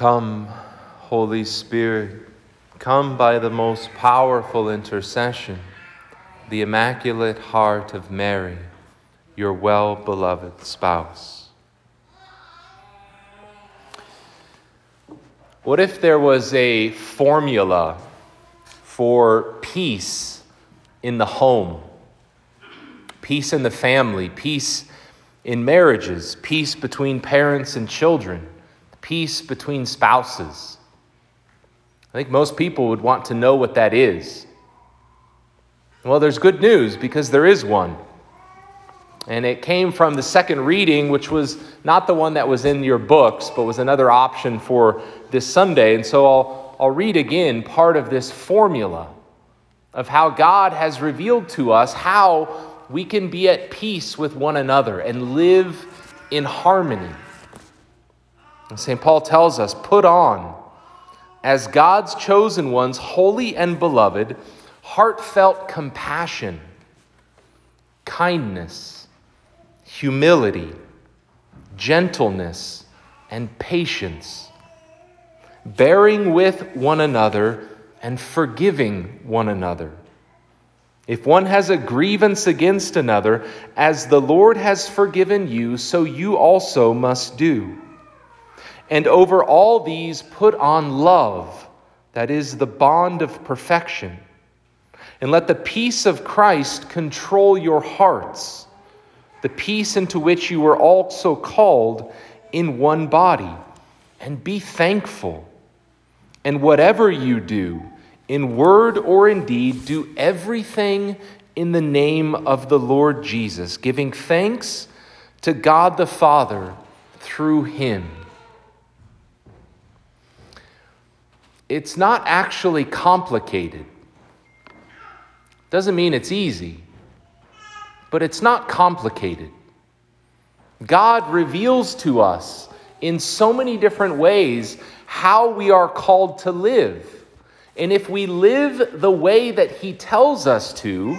Come, Holy Spirit, come by the most powerful intercession, the Immaculate Heart of Mary, your well beloved spouse. What if there was a formula for peace in the home, peace in the family, peace in marriages, peace between parents and children? Peace between spouses. I think most people would want to know what that is. Well, there's good news because there is one. And it came from the second reading, which was not the one that was in your books, but was another option for this Sunday. And so I'll, I'll read again part of this formula of how God has revealed to us how we can be at peace with one another and live in harmony. St. Paul tells us put on, as God's chosen ones, holy and beloved, heartfelt compassion, kindness, humility, gentleness, and patience, bearing with one another and forgiving one another. If one has a grievance against another, as the Lord has forgiven you, so you also must do. And over all these, put on love, that is the bond of perfection. And let the peace of Christ control your hearts, the peace into which you were also called in one body. And be thankful. And whatever you do, in word or in deed, do everything in the name of the Lord Jesus, giving thanks to God the Father through him. It's not actually complicated. Doesn't mean it's easy, but it's not complicated. God reveals to us in so many different ways how we are called to live. And if we live the way that He tells us to,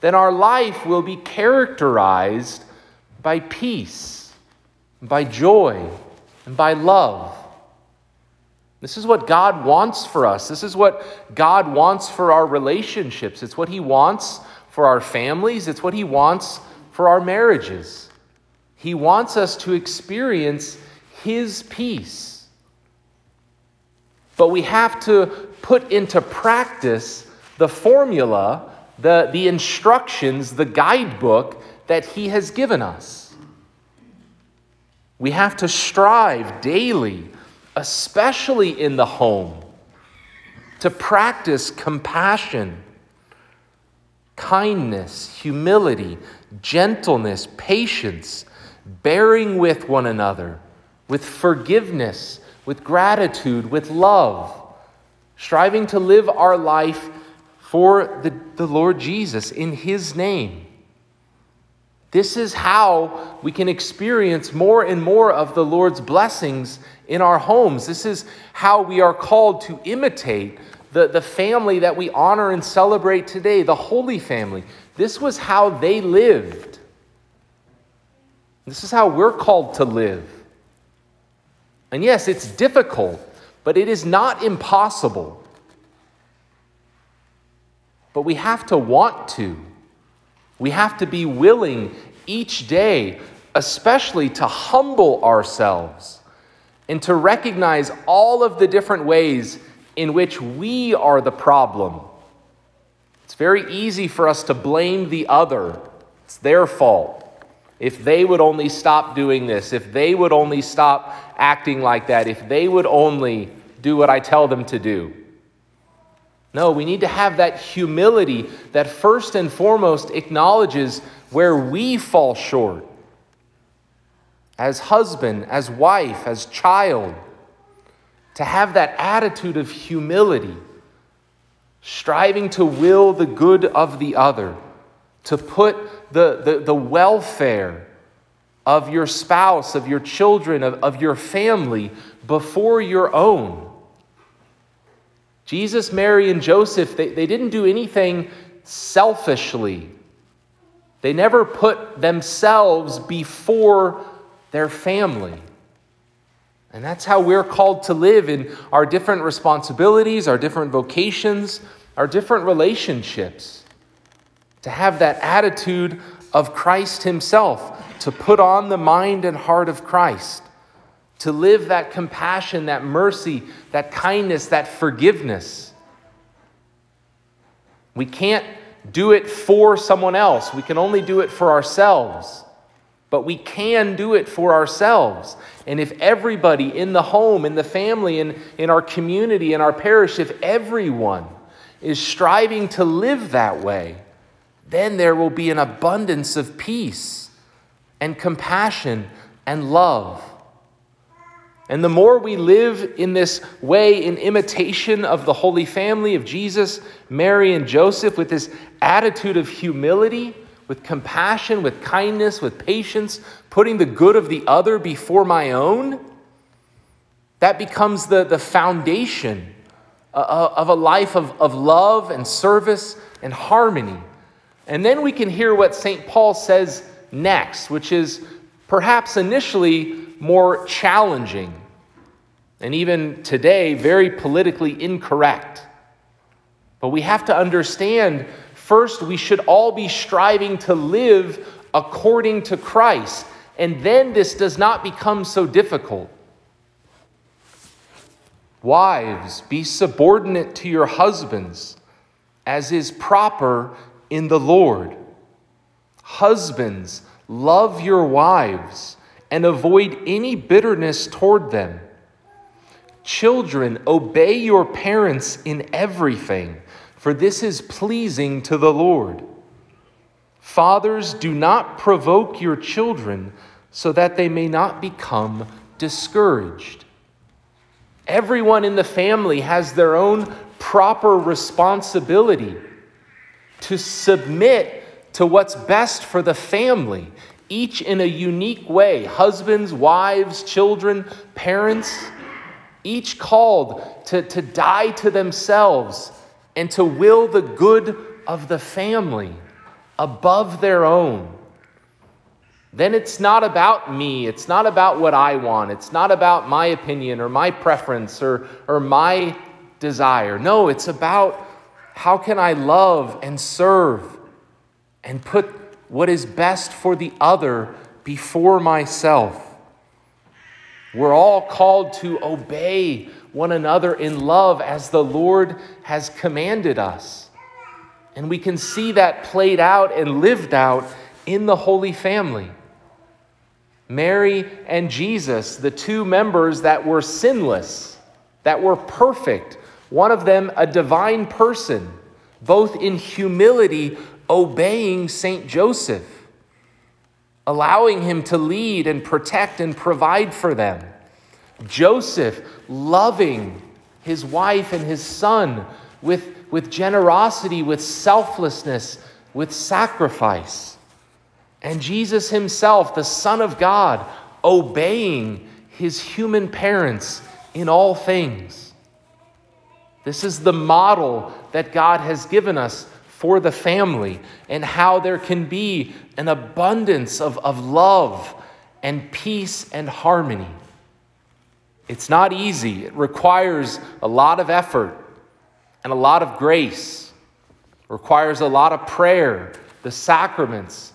then our life will be characterized by peace, by joy, and by love. This is what God wants for us. This is what God wants for our relationships. It's what He wants for our families. It's what He wants for our marriages. He wants us to experience His peace. But we have to put into practice the formula, the, the instructions, the guidebook that He has given us. We have to strive daily especially in the home, to practice compassion, kindness, humility, gentleness, patience, bearing with one another, with forgiveness, with gratitude, with love, striving to live our life for the, the Lord Jesus in His name. This is how we can experience more and more of the Lord's blessings in our homes. This is how we are called to imitate the, the family that we honor and celebrate today, the Holy Family. This was how they lived. This is how we're called to live. And yes, it's difficult, but it is not impossible. But we have to want to. We have to be willing each day, especially to humble ourselves and to recognize all of the different ways in which we are the problem. It's very easy for us to blame the other, it's their fault. If they would only stop doing this, if they would only stop acting like that, if they would only do what I tell them to do. No, we need to have that humility that first and foremost acknowledges where we fall short as husband, as wife, as child, to have that attitude of humility, striving to will the good of the other, to put the, the, the welfare of your spouse, of your children, of, of your family before your own. Jesus, Mary, and Joseph, they, they didn't do anything selfishly. They never put themselves before their family. And that's how we're called to live in our different responsibilities, our different vocations, our different relationships. To have that attitude of Christ Himself, to put on the mind and heart of Christ, to live that compassion, that mercy, that kindness, that forgiveness. We can't do it for someone else, we can only do it for ourselves but we can do it for ourselves. And if everybody in the home, in the family, in, in our community, in our parish, if everyone is striving to live that way, then there will be an abundance of peace and compassion and love. And the more we live in this way, in imitation of the Holy Family of Jesus, Mary, and Joseph, with this attitude of humility, with compassion, with kindness, with patience, putting the good of the other before my own, that becomes the, the foundation uh, uh, of a life of, of love and service and harmony. And then we can hear what St. Paul says next, which is perhaps initially more challenging and even today very politically incorrect. But we have to understand First, we should all be striving to live according to Christ, and then this does not become so difficult. Wives, be subordinate to your husbands, as is proper in the Lord. Husbands, love your wives and avoid any bitterness toward them. Children, obey your parents in everything for this is pleasing to the Lord. Fathers, do not provoke your children so that they may not become discouraged. Everyone in the family has their own proper responsibility to submit to what's best for the family, each in a unique way husbands, wives, children, parents, each called to, to die to themselves and to will the good of the family above their own, then it's not about me. It's not about what I want. It's not about my opinion or my preference or, or my desire. No, it's about how can I love and serve and put what is best for the other before myself. We're all called to obey one another in love as the Lord has commanded us. And we can see that played out and lived out in the Holy Family. Mary and Jesus, the two members that were sinless, that were perfect, one of them a divine person, both in humility obeying St. Joseph, allowing him to lead and protect and provide for them. Joseph loving his wife and his son with, with generosity, with selflessness, with sacrifice. And Jesus himself, the Son of God, obeying his human parents in all things. This is the model that God has given us for the family and how there can be an abundance of, of love and peace and harmony. It's not easy, it requires a lot of effort and a lot of grace, it requires a lot of prayer, the sacraments,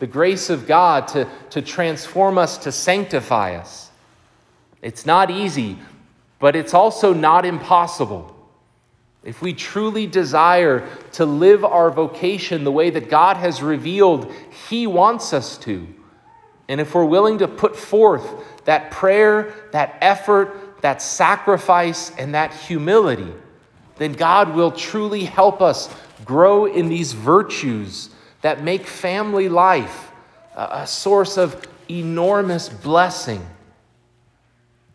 the grace of God to, to transform us, to sanctify us. It's not easy, but it's also not impossible. If we truly desire to live our vocation the way that God has revealed He wants us to, and if we're willing to put forth that prayer, that effort, that sacrifice, and that humility, then God will truly help us grow in these virtues that make family life a source of enormous blessing.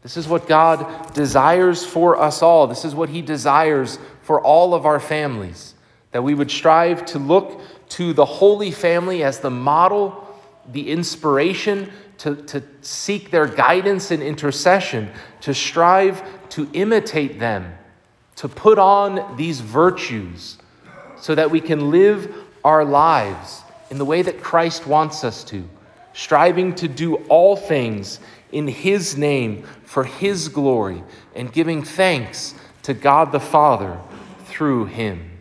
This is what God desires for us all. This is what He desires for all of our families. That we would strive to look to the Holy Family as the model, the inspiration, to, to seek their guidance and intercession, to strive to imitate them, to put on these virtues so that we can live our lives in the way that Christ wants us to, striving to do all things in His name for His glory and giving thanks to God the Father through Him.